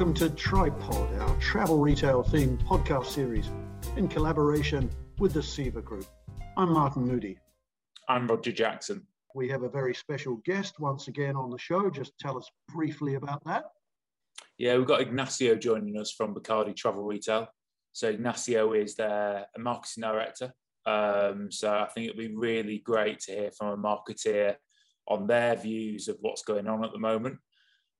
welcome to Tripod, our travel retail themed podcast series in collaboration with the Seva Group. I'm Martin Moodie. I'm Roger Jackson. We have a very special guest once again on the show. Just tell us briefly about that. Yeah, we've got Ignacio joining us from Bacardi Travel Retail. So Ignacio is their marketing director. Um, so I think it'd be really great to hear from a marketeer on their views of what's going on at the moment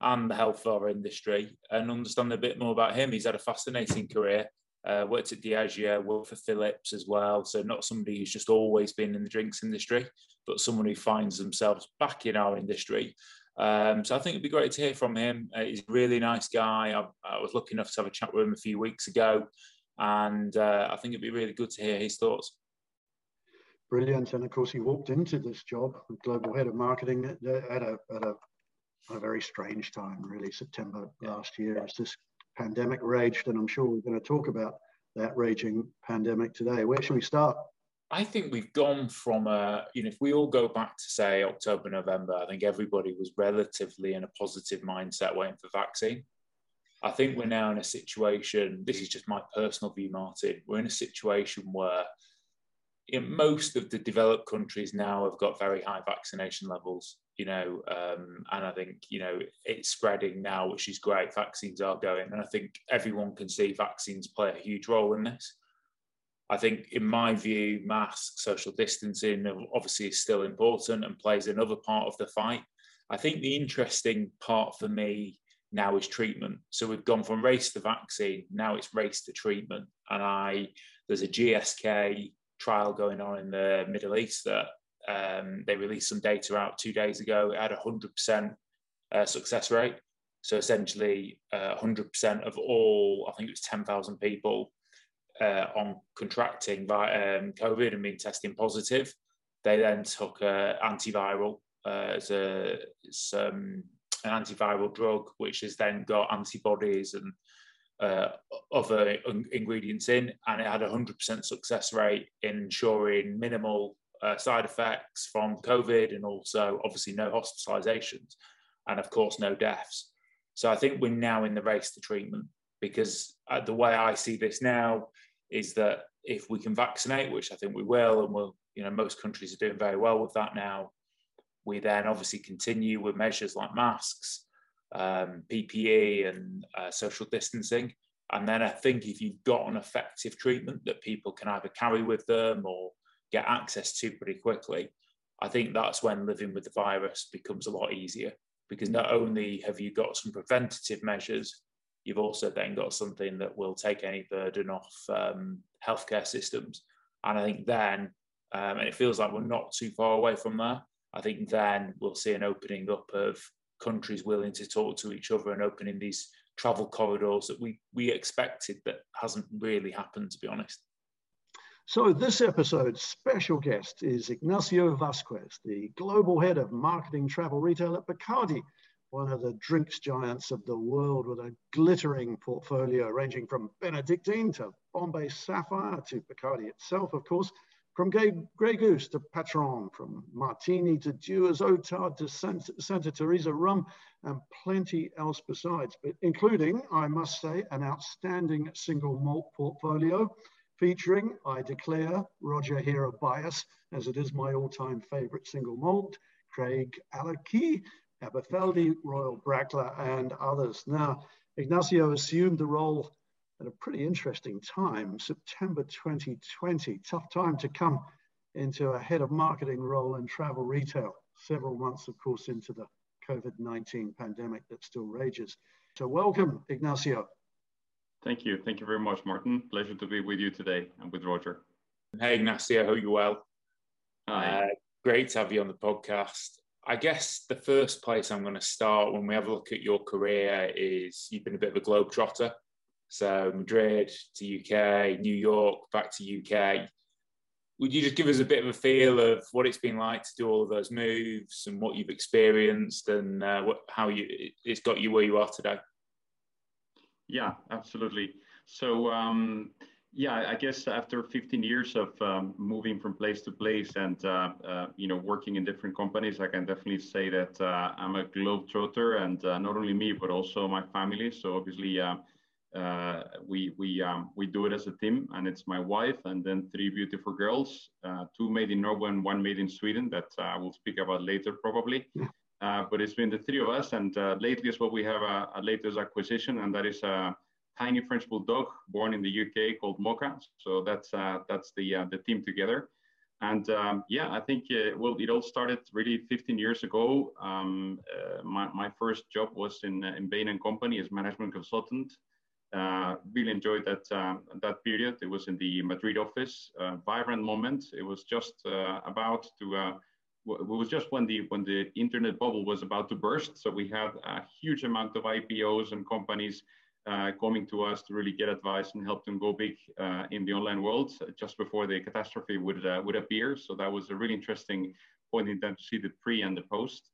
and the health our industry and understand a bit more about him. He's had a fascinating career. Uh, worked at Diageo, worked for Philips as well. So not somebody who's just always been in the drinks industry, but someone who finds themselves back in our industry. Um, so I think it'd be great to hear from him. Uh, he's a really nice guy. I, I, was lucky enough to have a chat with him a few weeks ago, and uh, I think it'd be really good to hear his thoughts. Brilliant, and of course he walked into this job, global head of marketing, at a, at a a very strange time, really, September last year, as this pandemic raged. And I'm sure we're going to talk about that raging pandemic today. Where should we start? I think we've gone from a, you know, if we all go back to say October, November, I think everybody was relatively in a positive mindset waiting for vaccine. I think we're now in a situation, this is just my personal view, Martin, we're in a situation where in most of the developed countries now have got very high vaccination levels you know, um, and I think, you know, it's spreading now, which is great. Vaccines are going, and I think everyone can see vaccines play a huge role in this. I think, in my view, masks, social distancing obviously is still important and plays another part of the fight. I think the interesting part for me now is treatment. So we've gone from race to vaccine, now it's race to treatment. And I there's a GSK trial going on in the Middle East that um, they released some data out two days ago. It had a 100% uh, success rate. So essentially, uh, 100% of all, I think it was 10,000 people uh, on contracting um, COVID and being testing positive. They then took an antiviral uh, as a an antiviral drug, which has then got antibodies and uh, other ingredients in, and it had a 100% success rate in ensuring minimal uh, side effects from COVID and also obviously no hospitalizations and of course no deaths. So I think we're now in the race to treatment because uh, the way I see this now is that if we can vaccinate, which I think we will, and we'll, you know, most countries are doing very well with that now. We then obviously continue with measures like masks, um, PPE, and uh, social distancing. And then I think if you've got an effective treatment that people can either carry with them or get access to pretty quickly, I think that's when living with the virus becomes a lot easier because not only have you got some preventative measures, you've also then got something that will take any burden off um, healthcare systems. And I think then, um, and it feels like we're not too far away from that, I think then we'll see an opening up of countries willing to talk to each other and opening these travel corridors that we, we expected that hasn't really happened, to be honest. So this episode's special guest is Ignacio Vasquez, the global head of marketing travel retail at Bacardi, one of the drinks giants of the world with a glittering portfolio ranging from Benedictine to Bombay Sapphire to Bacardi itself, of course, from Grey Goose to Patron, from Martini to Dewar's Otard to Santa, Santa Teresa Rum, and plenty else besides, but including, I must say, an outstanding single malt portfolio featuring, I declare, Roger here a bias, as it is my all-time favorite single malt, Craig Ellachie, Aberfeldy, Royal Brackla, and others. Now, Ignacio assumed the role at a pretty interesting time, September 2020, tough time to come into a head of marketing role in travel retail, several months, of course, into the COVID-19 pandemic that still rages. So welcome, Ignacio. Thank you. Thank you very much, Martin. Pleasure to be with you today and with Roger. Hey, Ignacio. Hope you well. Hi. Uh, great to have you on the podcast. I guess the first place I'm going to start when we have a look at your career is you've been a bit of a globetrotter. So Madrid to UK, New York, back to UK. Would you just give us a bit of a feel of what it's been like to do all of those moves and what you've experienced and uh, what, how you it's got you where you are today? Yeah, absolutely. So um, yeah, I guess after 15 years of um, moving from place to place and uh, uh, you know working in different companies, I can definitely say that uh, I'm a globetrotter, and uh, not only me but also my family. So obviously, uh, uh, we we um, we do it as a team, and it's my wife and then three beautiful girls, two made in Norway and one made in Sweden that I will speak about later probably. but it's been the three of us, and lately is what we have a, a latest acquisition, and that is a tiny French bulldog born in the UK called Mocha. So that's uh, that's the uh, the team together. And um, yeah, I think uh, well, it all started really 15 years ago. Um, uh, my, my first job was in uh, in Bain and Company as management consultant. Uh, really enjoyed that um, that period. It was in the Madrid office. vibrant moment. It was just about to it was just when the when the internet bubble was about to burst. So we had a huge amount of IPOs and companies uh, coming to us to really get advice and help them go big uh, in the online world just before the catastrophe would uh, would appear. So that was a really interesting point in time to see the pre and the post.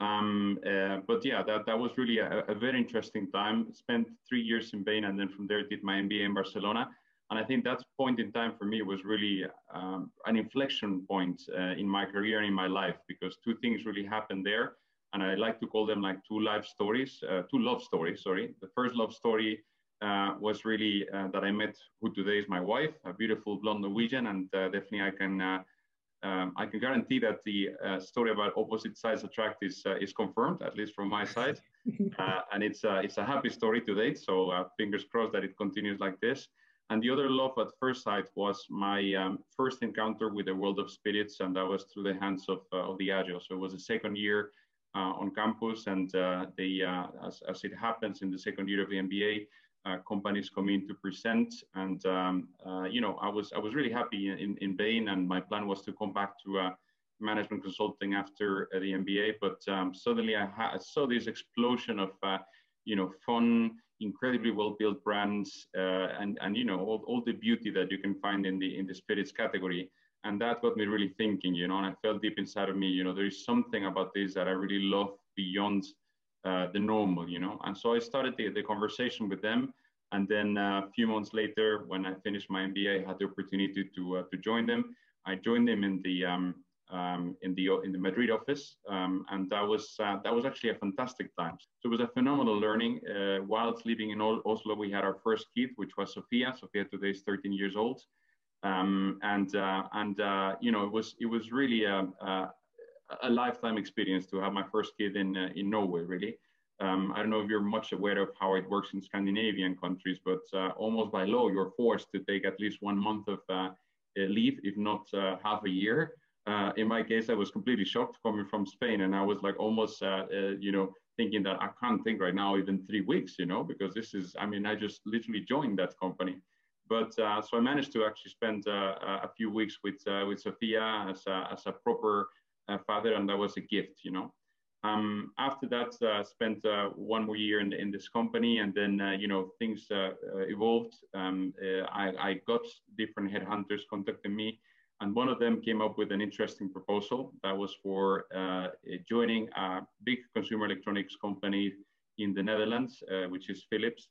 Um, uh, but yeah, that, that was really a, a, very interesting time. Spent three years in Bain and then from there did my MBA in Barcelona. And I think that point in time for me was really um, an inflection point uh, in my career and in my life because two things really happened there and I like to call them like two life stories, uh, two love stories. Sorry, the first love story uh, was really uh, that I met who today is my wife, a beautiful blonde Norwegian, and uh, definitely I can um, I can guarantee that the uh, story about opposite sides attract is is confirmed, at least from my side, and it's it's a happy story to date. So fingers crossed that it continues like this. And the other love at first sight was my um, first encounter with the world of spirits, and that was through the hands of, of Diageo. So it was the second year uh, on campus, and uh, they, uh, as, as it happens in the second year of the MBA, companies come in to present, and um, you know, I was I was really happy in, in Bain, and my plan was to come back to management consulting after the MBA. But um, suddenly I, I, saw this explosion of, uh, you know, fun, incredibly well-built brands, uh, and and you know all, all the beauty that you can find in the in the spirits category and that got me really thinking you know and i felt deep inside of me you know there is something about this that i really love beyond uh, the normal you know and so i started the, the conversation with them and then uh, a few months later when i finished my mba i had the opportunity to uh, to join them i joined them in the um, um, in the in the Madrid office, um, and that was that was actually a fantastic time. So it was a phenomenal learning. Whilst living in Oslo, we had our first kid, which was Sophia. Sophia today is 13 years old, um, and uh, and uh, you know it was it was really a, a, a, lifetime experience to have my first kid in uh, in Norway. Really, um, I don't know if you're much aware of how it works in Scandinavian countries, but uh, almost by law you're forced to take at least one month of uh, leave, if not uh, half a year. in my case, I was completely shocked coming from Spain, and I was like almost you know thinking that I can't think right now even three weeks, you know, because this is I mean I just literally joined that company. But uh, so I managed to actually spend uh, a few weeks with uh, with Sophia as a, as a proper father, and that was a gift, you know. Um, after that, uh, spent uh, one more year in, in this company, and then uh, you know things evolved. Um, I, I, got different headhunters contacting me, and one of them came up with an interesting proposal that was for joining a big consumer electronics company in the Netherlands, which is Philips.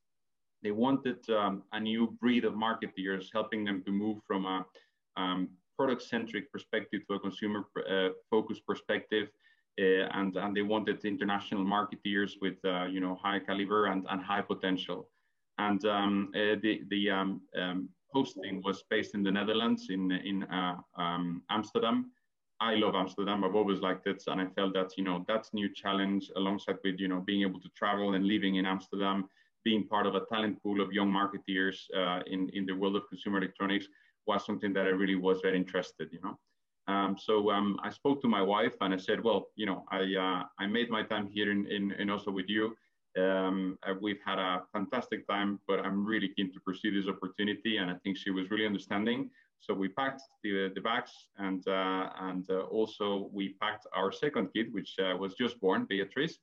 They wanted um, a new breed of marketeers, helping them to move from a um, product-centric perspective to a consumer-focused uh, perspective. Uh, and, and they wanted international marketeers with uh, you know high caliber and, and high potential. And um, uh, the, the um, um, posting was based in the Netherlands, in, in uh, um, Amsterdam. I love Amsterdam. I've always liked it, and I felt that you know that's new challenge alongside with you know being able to travel and living in Amsterdam being part of a talent pool of young marketeers uh, in, in the world of consumer electronics was something that I really was very interested, you know. Um, so um, I spoke to my wife and I said, well, you know, I, uh, I made my time here in, in, in Oslo with you. Um, uh, we've had a fantastic time, but I'm really keen to pursue this opportunity. And I think she was really understanding. So we packed the, the bags and, uh, and uh, also we packed our second kid, which uh, was just born, Beatrice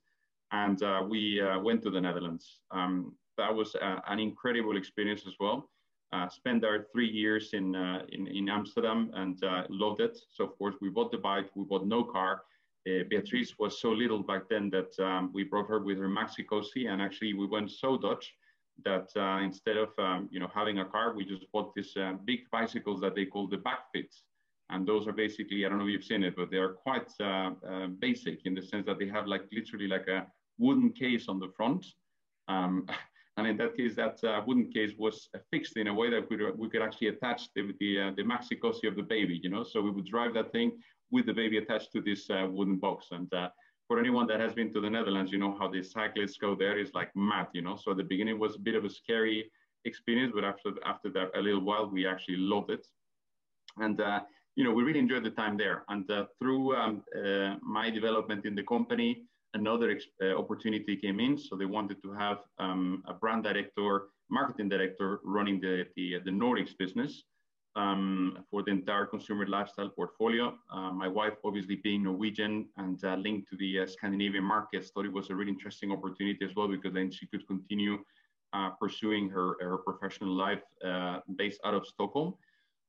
and uh, we went to the Netherlands. Um, that was an incredible experience as well. Uh, spent there three years in, uh, in, in Amsterdam and uh, loved it. So of course we bought the bike, we bought no car. Beatrice was so little back then that um, we brought her with her maxi cosi, and actually we went so Dutch that uh, instead of um, you know having a car, we just bought these uh, big bicycles that they call the bakfiets, and those are basically I don't know if you've seen it, but they are quite uh, uh basic in the sense that they have like literally like a wooden case on the front. Um, and in that case, that uh, wooden case was fixed in a way that we, we could actually attach the the, uh, the maxi cosi of the baby, you know. So we would drive that thing with the baby attached to this wooden box, and for anyone that has been to the Netherlands, you know how the cyclists go there is like mad, you know. So at the beginning was a bit of a scary experience, but after after that a little while, we actually loved it, and uh, you know we really enjoyed the time there. And uh, through um, uh, my development in the company, another uh, opportunity came in. So they wanted to have um, a brand director, marketing director running the the, the Nordics business um, for the entire consumer lifestyle portfolio. Uh, my wife, obviously being Norwegian and uh, linked to the uh, Scandinavian markets, thought it was a really interesting opportunity as well because then she could continue uh, pursuing her, her professional life uh, based out of Stockholm.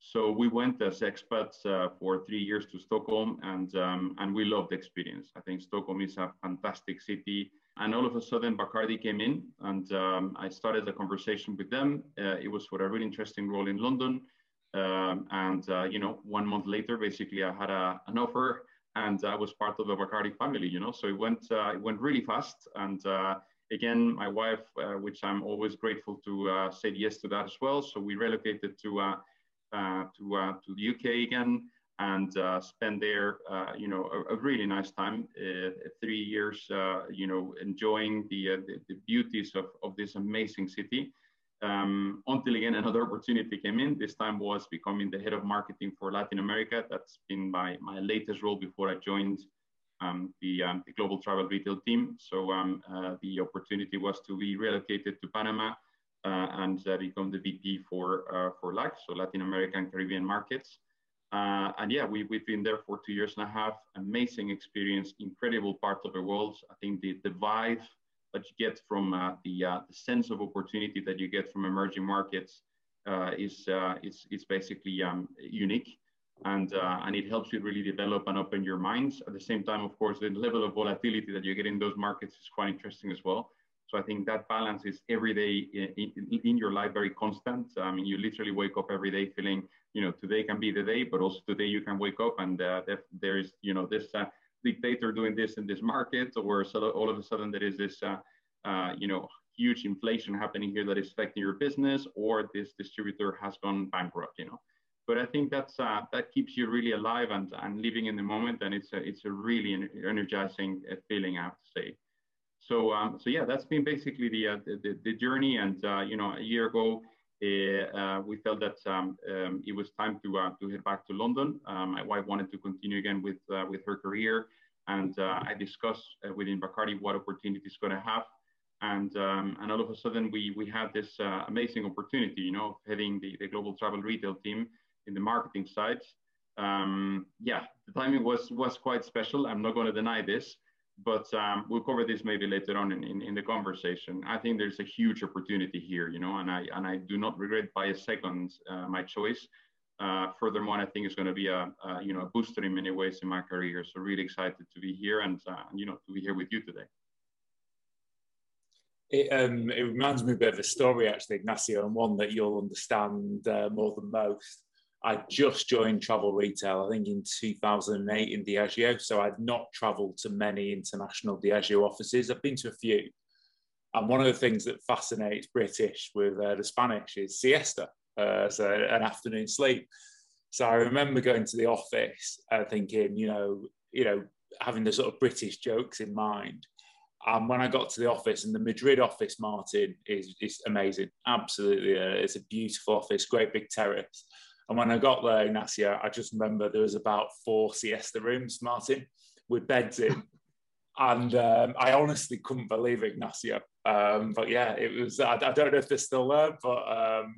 So we went as expats uh, for three years to Stockholm, and um, and we loved the experience. I think Stockholm is a fantastic city. And all of a sudden, Bacardi came in, and um, I started a conversation with them. it was for a really interesting role in London. Um, and uh, you know, one month later, basically, I had a, an offer, and I was part of the Bacardi family. You know, so it went uh, it went really fast. And uh, again, my wife, uh, which I'm always grateful to, uh, said yes to that as well. So we relocated to uh, to to the UK again and spend there, you know, a, a, really nice time. three years, you know, enjoying the, the, the beauties of of this amazing city um, until again another opportunity came in. This time was becoming the head of marketing for Latin America. That's been my, my latest role before I joined um, the, um, the global travel retail team. So um, uh, the opportunity was to be relocated to Panama uh, and uh, become the VP for, uh, for LAC, so Latin American Caribbean markets. Uh, and yeah, we, we've been there for two years and a half. Amazing experience, incredible part of the world. I think the, the vibe that you get from uh, the, uh, the, sense of opportunity that you get from emerging markets uh, is, is, is basically um, unique. And, and it helps you really develop and open your minds. At the same time, of course, the level of volatility that you get in those markets is quite interesting as well. So I think that balance is every day in, in, in, your life very constant. I mean, you literally wake up every day feeling, you know, today can be the day, but also today you can wake up and uh, there is, you know, this uh, dictator doing this in this market, or so all of a sudden there is this, uh, uh, you know, huge inflation happening here that is affecting your business, or this distributor has gone bankrupt, you know. But I think that's uh, that keeps you really alive and, and living in the moment, and it's a it's a really energizing uh, feeling, I have to say. So um, so yeah, that's been basically the uh, the, the, journey, and uh, you know, a year ago. Uh, we felt that um, um, it was time to uh, to head back to London. Um, my wife wanted to continue again with with her career, and I discussed within Bacardi what opportunities going to have and um, and all of a sudden we we had this uh, amazing opportunity, you know, heading the, the global travel retail team in the marketing side. Um, yeah, the timing was was quite special. I'm not going to deny this, but um, we'll cover this maybe later on in, in, in, the conversation. I think there's a huge opportunity here, you know, and I and I do not regret by a second uh, my choice. Uh, furthermore, I think it's going to be a, a, you know a booster in many ways in my career. So really excited to be here and uh, you know to be here with you today. It, um, it reminds me a bit of a story, actually, Ignacio, and one that you'll understand uh, more than most. I just joined travel retail, I think in 2008 in Diageo. So I'd not traveled to many international Diageo offices. I've been to a few. And one of the things that fascinates British with uh, the Spanish is siesta, uh, so an afternoon sleep. So I remember going to the office uh, thinking, you know, you know, having the sort of British jokes in mind. And when I got to the office, and the Madrid office, Martin, is, is amazing. Absolutely. Uh, it's a beautiful office, great big terrace. And when I got there, Ignacio, I just remember there was about four siesta rooms, Martin, with beds in. and um, I honestly couldn't believe it, Ignacio. Um, but yeah, it was, I, I, don't know if they're still there, but um,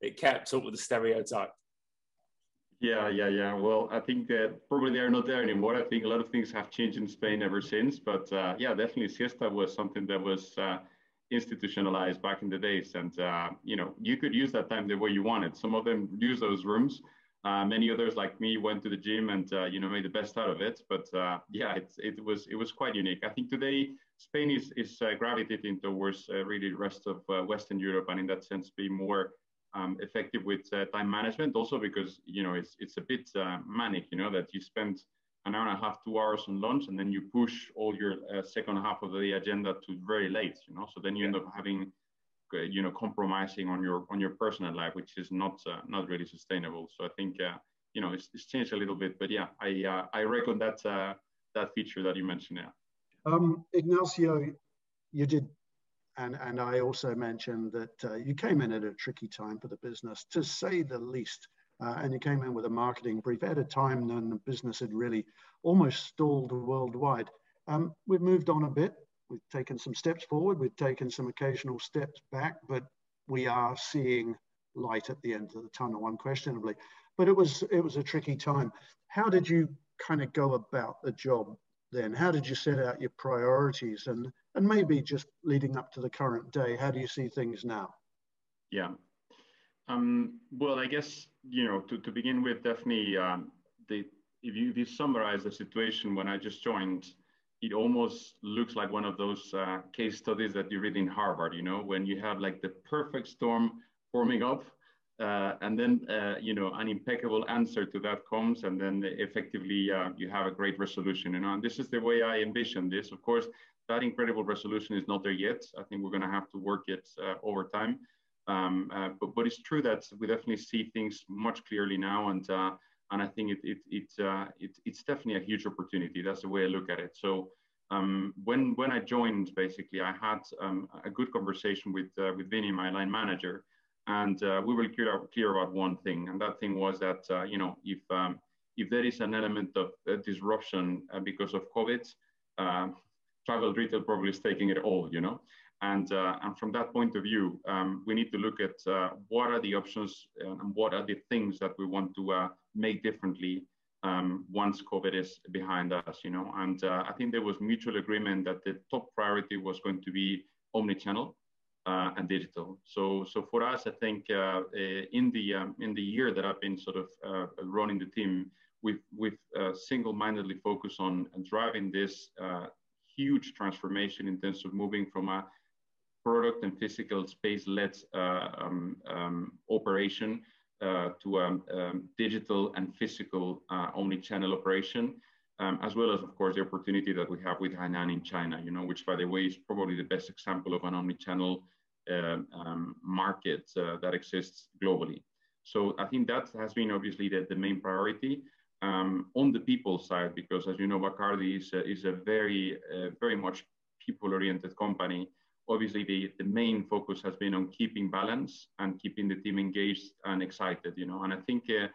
it kept up with the stereotype. Yeah, yeah, yeah. Well, I think that probably they are not there anymore. I think a lot of things have changed in Spain ever since. But uh, yeah, definitely siesta was something that was uh, institutionalized back in the days, and uh, you know you could use that time the way you wanted. Some of them use those rooms. Uh, many others, like me, went to the gym and uh, you know made the best out of it. But uh, yeah, it, it was it was quite unique. I think today Spain is, is uh, gravitating towards uh, really the rest of Western Europe, and in that sense, be more um, effective with time management. Also because you know it's it's a bit manic, you know, that you spend an hour and a half, two hours on lunch, and then you push all your uh, second half of the agenda to very late, you know. So then you yeah. end up having you know compromising on your on your personal life which is not uh, not really sustainable so i think uh, you know it's, it's, changed a little bit but yeah i uh, i reckon that that feature that you mentioned yeah um, Ignacio, you did, and, and I also mentioned that uh, you came in at a tricky time for the business, to say the least. Uh, and you came in with a marketing brief at a time when the business had really almost stalled worldwide. Um, we've moved on a bit. We've taken some steps forward. We've taken some occasional steps back, but we are seeing light at the end of the tunnel, unquestionably. But it was it was a tricky time. How did you kind of go about the job then? How did you set out your priorities and, and maybe just leading up to the current day, how do you see things now? Yeah. Um, well, I guess, you know, to, to begin with, definitely, um, the, if, you, if you summarize the situation when I just joined, it almost looks like one of those uh, case studies that you read in Harvard, you know, when you have like the perfect storm forming up uh, and then, uh, you know, an impeccable answer to that comes, and then effectively uh, you have a great resolution. You know, and this is the way I envision this. Of course, that incredible resolution is not there yet. I think we're going to have to work it uh, over time. Um, uh, but, but it's true that we definitely see things much clearly now, and uh, and I think it, it, it, it, it's definitely a huge opportunity. That's the way I look at it. So. Um, when when I joined, basically, I had um, a good conversation with with Vinny, my line manager, and uh, we were clear, clear about one thing, and that thing was that uh, you know if um, if there is an element of uh, disruption uh, because of COVID, uh, travel retail probably is taking it all, you know. And uh, and from that point of view, um, we need to look at what are the options and what are the things that we want to make differently um, once COVID is behind us, you know. And I think there was mutual agreement that the top priority was going to be omni-channel uh, and digital. So, so for us, I think uh, in the um, in the year that I've been sort of uh, running the team, we've we've uh, single-mindedly focused on driving this uh, huge transformation in terms of moving from a product and physical space-led uh, um, um, operation to a um, digital and physical omni-channel operation. Um, as well as, of course, the opportunity that we have with Hainan in China, you know, which, by the way, is probably the best example of an omni-channel market uh, that exists globally. So I think that has been obviously the, main priority. On the people side, because as you know, Bacardi is a, is a very, uh, very much people-oriented company. Obviously, the, the main focus has been on keeping balance and keeping the team engaged and excited, you know. And I think uh,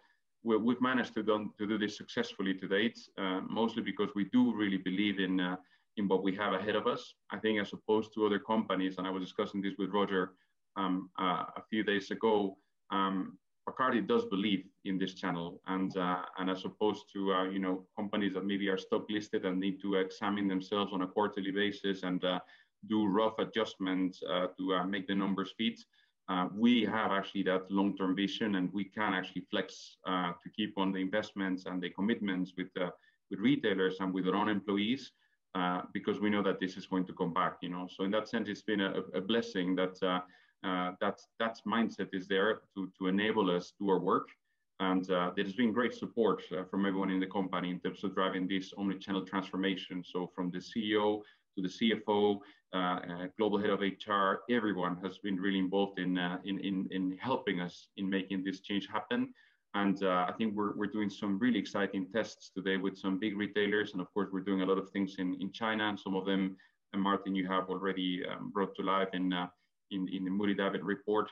we, have managed to, done, to do this successfully to date, uh, mostly because we do really believe in uh, in what we have ahead of us. I think as opposed to other companies, and I was discussing this with Roger um, uh, a few days ago, um, Bacardi does believe in this channel, and uh, and as opposed to uh, you know companies that maybe are stock listed and need to examine themselves on a quarterly basis and uh, do rough adjustments uh, to uh, make the numbers fit. we have actually that long-term vision, and we can actually flex to keep on the investments and the commitments with with retailers and with our own employees uh, because we know that this is going to come back, you know. So in that sense, it's been a, a blessing that uh, uh, that that mindset is there to, to enable us to our work. And uh, there's been great support uh, from everyone in the company in terms of driving this omni-channel transformation. So from the CEO to the CFO, uh, global head of HR, everyone has been really involved in, in, in, in helping us in making this change happen. And uh, I think we're, we're doing some really exciting tests today with some big retailers. And of course, we're doing a lot of things in, in China and some of them, and Martin, you have already um, brought to life in, uh, in, in the Moodie Davitt report.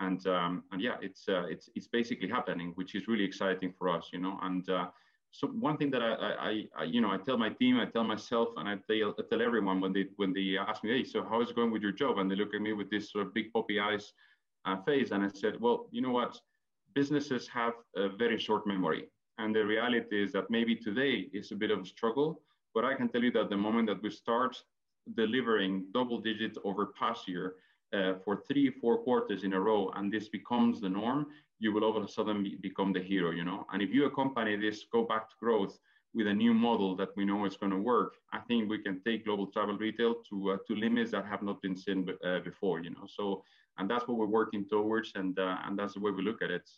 And, um, and yeah, it's, uh, it's, it's basically happening, which is really exciting for us, you know. And uh, so one thing that I, I, I, you know, I tell my team, I tell myself, and I tell, I tell everyone when they, when they ask me, hey, so how is it going with your job? And they look at me with this sort of big poppy eyes uh, face. And I said, well, you know what? businesses have a very short memory. And the reality is that maybe today is a bit of a struggle, but I can tell you that the moment that we start delivering double digits over past year uh, for three, four quarters in a row, and this becomes the norm, you will all of a sudden be, become the hero, you know? And if you accompany this, go back to growth with a new model that we know is going to work, I think we can take global travel retail to uh, to limits that have not been seen uh, before. You know, so and that's what we're working towards, and uh, and that's the way we look at it.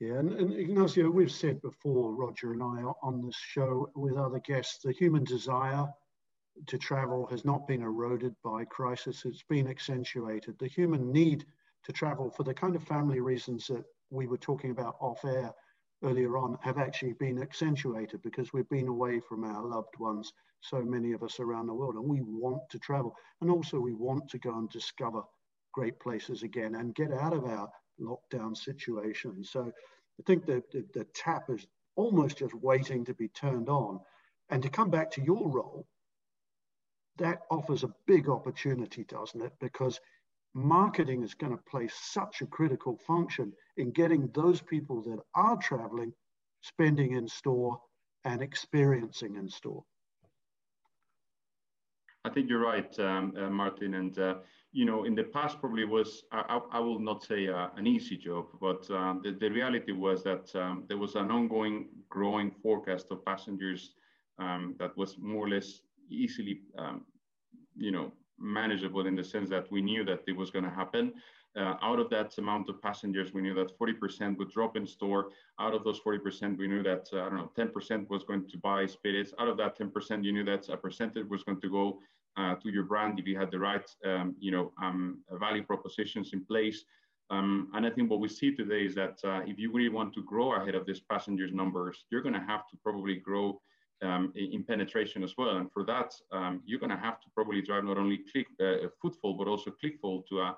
Yeah, and, and, Ignacio, we've said before, Roger and I, on this show with other guests, the human desire to travel has not been eroded by crisis; it's been accentuated. The human need to travel for the kind of family reasons that we were talking about off air earlier on have actually been accentuated because we've been away from our loved ones, so many of us around the world, and we want to travel. And also, we want to go and discover great places again and get out of our lockdown situation. So I think the, the tap is almost just waiting to be turned on. And to come back to your role, that offers a big opportunity, doesn't it? Because marketing is going to play such a critical function in getting those people that are traveling spending in store and experiencing in store. I think you're right, um, uh, Martin. And, uh, you know, in the past probably was, I, I will not say uh, an easy job, but uh, the, the reality was that um, there was an ongoing growing forecast of passengers um, that was more or less easily, um, you know, manageable in the sense that we knew that it was going to happen. Uh, out of that amount of passengers, we knew that 40% would drop in store. Out of those 40%, we knew that, uh, I don't know, 10% was going to buy spirits. Out of that 10%, you knew that a percentage was going to go uh, to your brand if you had the right, um, you know, um, value propositions in place. Um, and I think what we see today is that uh, if you really want to grow ahead of these passengers numbers, you're going to have to probably grow um, in penetration as well. And for that, um, you're going to have to probably drive not only click uh, footfall, but also clickfall to, uh,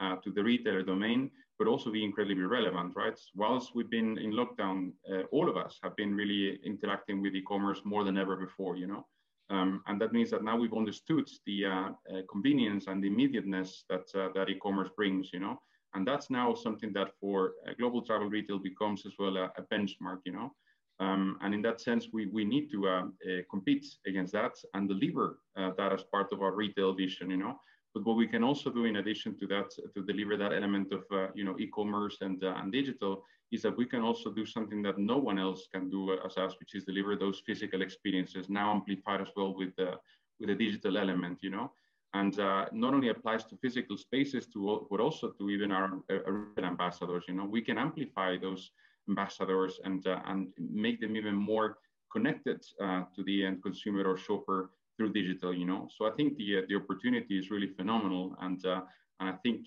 uh, to the retailer domain, but also be incredibly relevant, right? Whilst we've been in lockdown, uh, all of us have been really interacting with e-commerce more than ever before, you know? Um, and that means that now we've understood the uh, uh, convenience and the immediateness that, that e-commerce brings, you know? And that's now something that for global travel retail becomes as well a, a benchmark, you know? Um, and in that sense, we, we need to uh, uh, compete against that and deliver uh, that as part of our retail vision, you know. But what we can also do in addition to that, to deliver that element of, uh, you know, e-commerce and, uh, and digital, is that we can also do something that no one else can do as us, which is deliver those physical experiences, now amplified as well with the, with a digital element, you know. And uh, not only applies to physical spaces, to, but also to even our, our ambassadors, you know. We can amplify those ambassadors and, uh, and make them even more connected uh, to the end consumer or shopper through digital, you know. So I think the, uh, the opportunity is really phenomenal. And, and I think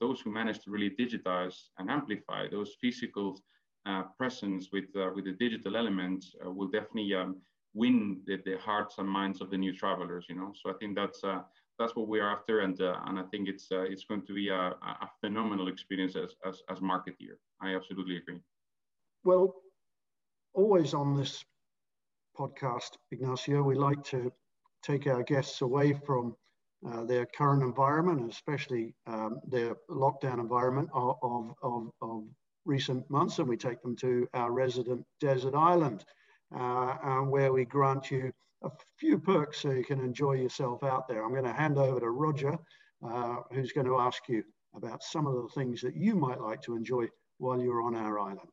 those who manage to really digitize and amplify those physical presence with, with the digital elements will definitely um, win the, the, hearts and minds of the new travelers. You know, so I think that's uh, that's what we're after, and uh, and I think it's uh, it's going to be a, a phenomenal experience as, as as marketeer. I absolutely agree. Well, always on this podcast, Ignacio, we like to take our guests away from uh, their current environment, especially um, their lockdown environment of, of, of, recent months, and we take them to our resident desert island, uh, where we grant you a few perks so you can enjoy yourself out there. I'm going to hand over to Roger, uh, who's going to ask you about some of the things that you might like to enjoy while you're on our island.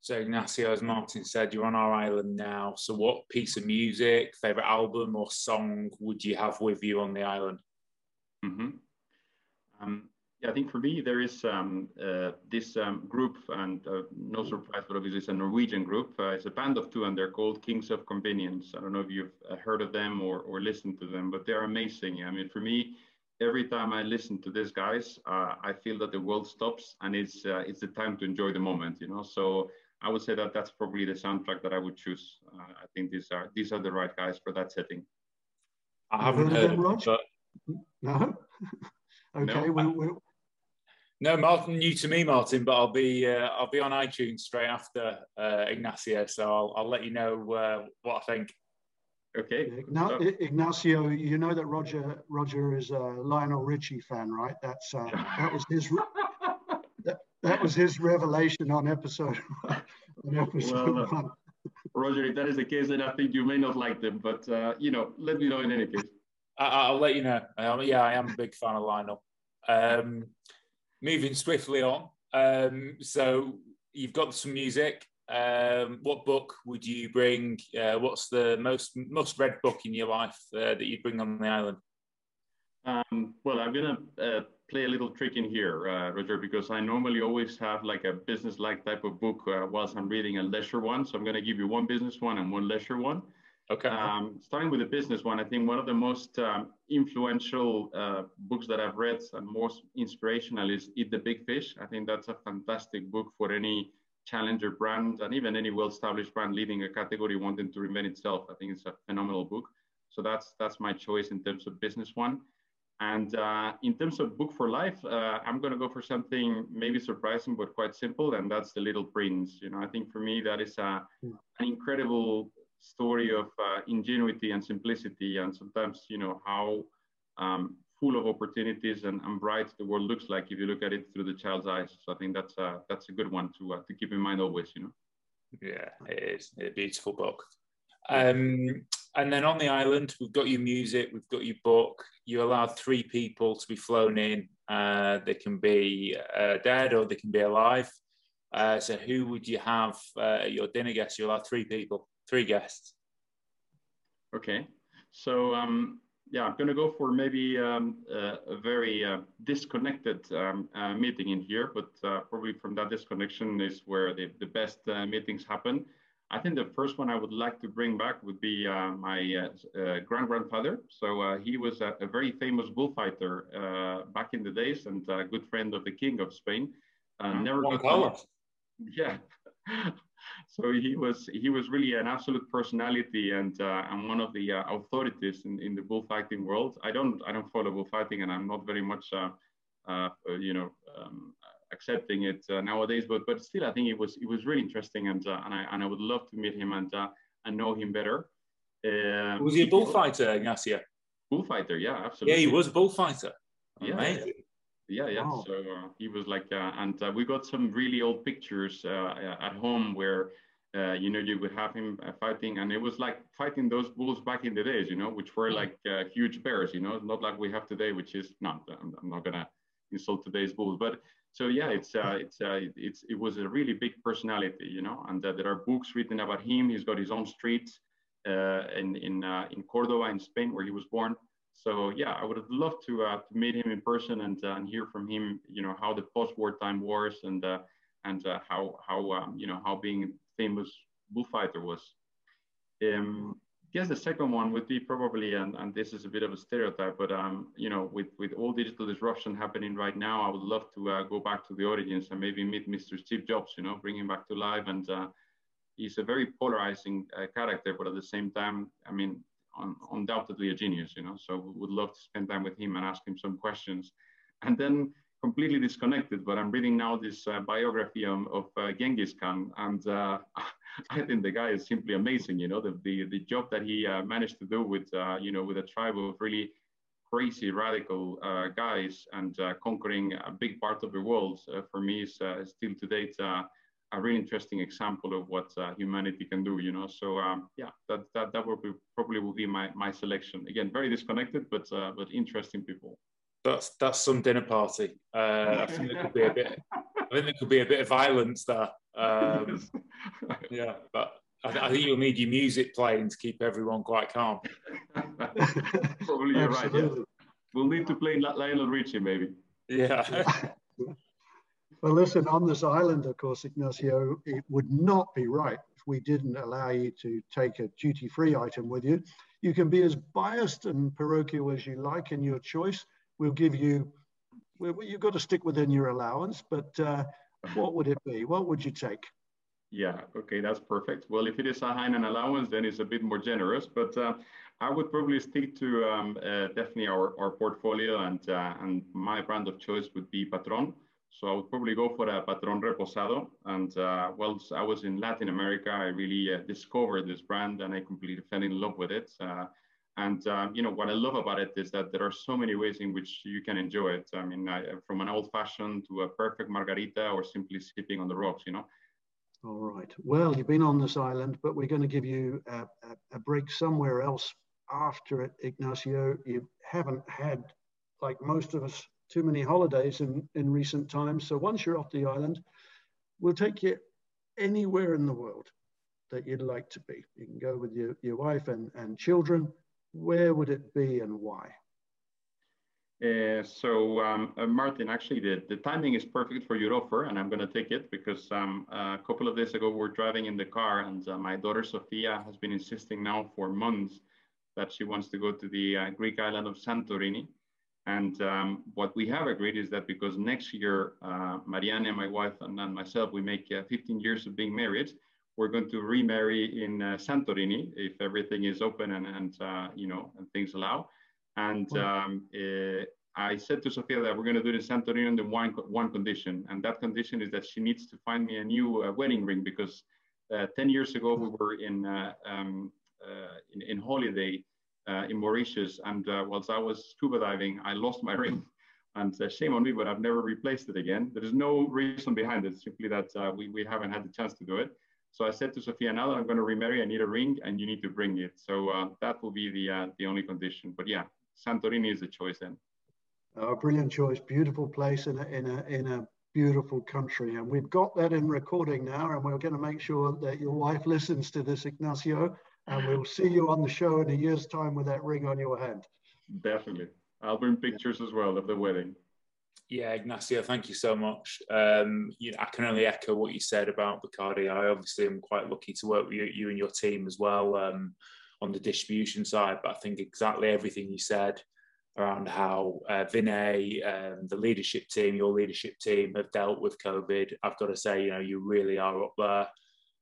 So Ignacio, as Martin said, you're on our island now. So what piece of music, favorite album or song would you have with you on the island? Mm-hmm. Um, yeah, I think for me there is um, uh, this um, group, and uh, no surprise, but obviously it's a Norwegian group. Uh, it's a band of two, and they're called Kings of Convenience. I don't know if you've uh, heard of them or, or listened to them, but they're amazing. I mean, for me, every time I listen to these guys, uh, I feel that the world stops, and it's uh, it's the time to enjoy the moment. You know, so I would say that that's probably the soundtrack that I would choose. Uh, I think these are these are the right guys for that setting. I haven't heard, heard of but... No. okay. No, we, we... no, Martin, new to me, Martin, but I'll be uh, I'll be on iTunes straight after uh, Ignacio, so I'll, I'll let you know uh, what I think. Okay. Now, Ignacio, you know that Roger Roger is a Lionel Richie fan, right? That's uh, that was his that was his revelation on episode on episode well, uh, one. Roger, if that is the case, then I think you may not like them, but uh, you know, let me know in any case. I, will let you know. Um, yeah, I am a big fan of Lionel. Um, moving swiftly on. Um, so you've got some music. um, what book would you bring? Uh, what's the most most read book in your life uh, that you bring on the island? Um, well, I'm gonna uh, play a little trick in here, uh, Roger, because I normally always have like a business-like type of book uh, whilst I'm reading a leisure one. So I'm gonna give you one business one and one leisure one. Okay. Um, starting with the business one, I think one of the most um, influential uh, books that I've read and most inspirational is Eat the Big Fish. I think that's a fantastic book for any challenger brand and even any well-established brand leading a category wanting to reinvent itself. I think it's a phenomenal book. So that's that's my choice in terms of business one. And uh, in terms of book for life, uh, I'm going to go for something maybe surprising but quite simple, and that's The Little Prince. You know, I think for me that is a, an incredible story of uh, ingenuity and simplicity, and sometimes you know how um, full of opportunities and, and, bright the world looks like if you look at it through the child's eyes. So I think that's a, that's a good one to uh, to keep in mind always. You know. Yeah, it is a beautiful book. Um, and then on the island, we've got your music, we've got your book. You allowed three people to be flown in. Uh, they can be uh, dead or they can be alive. Uh, so who would you have uh, your dinner guests? You allowed three people, three guests. Okay. So um, yeah, I'm going to go for maybe um, uh, a very uh, disconnected um, meeting in here, but probably from that disconnection is where the, the best meetings happen. I think the first one I would like to bring back would be uh, my grand grandfather. So he was a, a, very famous bullfighter back in the days and a good friend of the King of Spain. never got yeah. so he was he was really an absolute personality and uh, and one of the uh, authorities in, in the bullfighting world. I don't I don't follow bullfighting and I'm not very much uh, uh you know um, accepting it uh, nowadays. But but still I think it was it was really interesting and uh, and I and I would love to meet him and and know him better. Um, was he a bullfighter, Ignacio? Bullfighter, yeah, absolutely. Yeah, he was a bullfighter. Amazing. Yeah yeah yeah wow. so uh, he was like uh, and uh, we got some really old pictures uh, at home where uh, you know you would have him uh, fighting and it was like fighting those bulls back in the days you know which were like huge bears you know not like we have today which is not i'm, I'm not gonna insult today's bulls but so yeah it's it's it's it was a really big personality you know and there are books written about him he's got his own street in in in cordoba in spain where he was born so yeah, I would have loved to uh, to meet him in person and uh, and hear from him, you know, how the post-war time was and uh, and uh, how how um, you know how being famous bullfighter was. Um, guess the second one would be probably, and, and this is a bit of a stereotype, but um, you know, with with all digital disruption happening right now, I would love to uh, go back to the origins and maybe meet Mr. Steve Jobs, you know, bring him back to life and. Uh, he's a very polarizing character, but at the same time, I mean, un undoubtedly a genius, you know. So would love to spend time with him and ask him some questions. And then completely disconnected, but I'm reading now this uh, biography of, of uh, Genghis Khan, and uh, I think the guy is simply amazing. You know, the the, the job that he uh, managed to do with uh, you know with a tribe of really crazy radical uh, guys and conquering a big part of the world for me is still to date a really interesting example of what humanity can do, you know. So um, yeah, that that that would be probably will be my my selection. Again, very disconnected, but but interesting people. That's that's some dinner party. Uh, I think there could be a bit. I think there could be a bit of violence there. Um, yeah, but I, I, think you'll need your music playing to keep everyone quite calm. probably you're right. Yeah. We'll need to play Lionel Richie maybe. Yeah. Well, listen, on this island, of course, Ignacio, it would not be right if we didn't allow you to take a duty free item with you. You can be as biased and parochial as you like in your choice. We'll give you, well, you've got to stick within your allowance, but uh, what would it be? What would you take? Yeah, okay, that's perfect. Well, if it is a Hainan allowance, then it's a bit more generous, but uh, I would probably stick to um, uh, definitely our, our portfolio and, uh, and my brand of choice would be Patron. So I would probably go for a Patron Reposado. And uh, whilst I was in Latin America, I really uh, discovered this brand and I completely fell in love with it. And uh, you know what I love about it is that there are so many ways in which you can enjoy it. I mean, I, from an old fashioned to a perfect margarita or simply sipping on the rocks, you know. All right. Well, you've been on this island, but we're going to give you a, a, a break somewhere else after it, Ignacio. You haven't had, like most of us, too many holidays in, in recent times. So once you're off the island, we'll take you anywhere in the world that you'd like to be? You can go with your, your wife and, and children. Where would it be and why? Uh, so, um, uh, Martin, actually, the, the timing is perfect for your offer, and I'm going to take it because um, a couple of days ago, we are driving in the car, and uh, my daughter Sofia has been insisting now for months that she wants to go to the uh, Greek island of Santorini. And um, what we have agreed is that because next year, uh, Marianne, my wife, and, and myself, we make uh, 15 years of being married, we're going to remarry in Santorini if everything is open and, and you know, and things allow. And um, uh, I said to Sofia that we're going to do it in Santorini under one, one condition. And that condition is that she needs to find me a new uh, wedding ring because uh, 10 years ago we were in, uh, um, uh, in, in, holiday uh, in Mauritius. And whilst I was scuba diving, I lost my ring. And shame on me, but I've never replaced it again. There is no reason behind it, simply that we, we haven't had the chance to do it. So I said to Sofia, now that I'm going to remarry, I need a ring and you need to bring it. So uh, that will be the, uh, the only condition. But yeah, Santorini is the choice then. Oh, brilliant choice, beautiful place in a, in a, in a beautiful country. And we've got that in recording now, and we're going to make sure that your wife listens to this, Ignacio, and we'll see you on the show in a year's time with that ring on your hand. Definitely. I'll bring pictures as well of the wedding. Yeah, Ignacio, thank you so much. Um, you know, I can only echo what you said about Bacardi. I obviously am quite lucky to work with you, you and your team as well. Um, on the distribution side, but I think exactly everything you said around how uh, Vinay, um, the leadership team, your leadership team have dealt with COVID. I've got to say, you know, you really are up there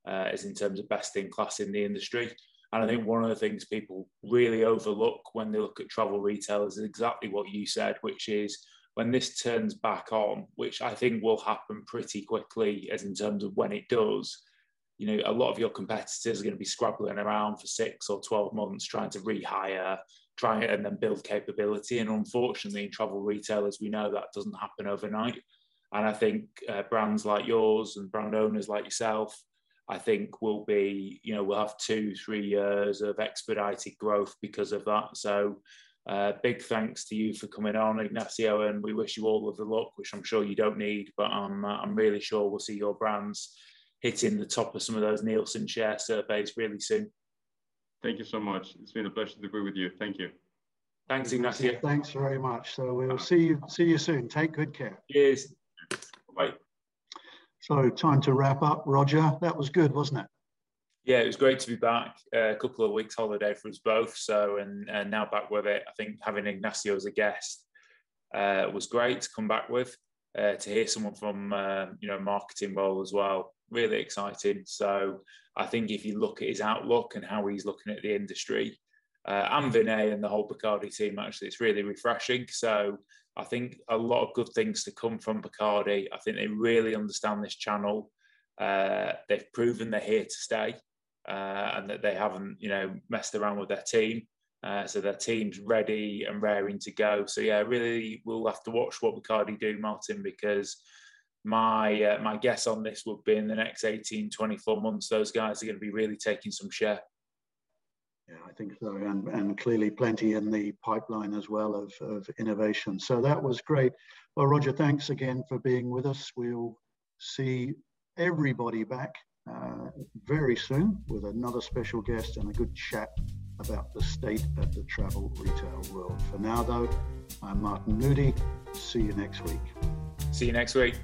uh, as in terms of best in class in the industry. And I think one of the things people really overlook when they look at travel retailers is exactly what you said, which is when this turns back on, which I think will happen pretty quickly, as in terms of when it does, you know, a lot of your competitors are going to be scrabbling around for six or 12 months trying to rehire, try and then build capability. And unfortunately, in travel retailers, we know that doesn't happen overnight. And I think uh, brands like yours and brand owners like yourself, I think will be, you know, we'll have two, three years of expedited growth because of that. So, uh, big thanks to you for coming on, Ignacio, and we wish you all of the luck, which I'm sure you don't need, but I'm, uh, I'm really sure we'll see your brands hitting the top of some of those Nielsen share surveys really soon. Thank you so much. It's been a pleasure to be with you. Thank you. Thanks, Ignacio. Thanks very much. So we'll see you see you soon. Take good care. Cheers. Bye. So time to wrap up. Roger, that was good, wasn't it? Yeah, it was great to be back. Uh, a couple of weeks holiday for us both. So and, and now back with it. I think having Ignacio as a guest uh, was great to come back with. Uh, to hear someone from uh, you know marketing role as well really exciting. So I think if you look at his outlook and how he's looking at the industry, uh, and Vinay and the whole Bacardi team, actually, it's really refreshing. So I think a lot of good things to come from Bacardi. I think they really understand this channel. Uh, they've proven they're here to stay, uh, and that they haven't, you know, messed around with their team. Uh, so their team's ready and raring to go. So yeah, really, we'll have to watch what Bacardi do, Martin, because my uh, my guess on this would be in the next 18 24 months those guys are going to be really taking some share yeah i think so and, and clearly plenty in the pipeline as well of, of innovation so that was great well roger thanks again for being with us we'll see everybody back uh, very soon with another special guest and a good chat about the state of the travel retail world. For now though i'm Martin Moodie. See you next week. See you next week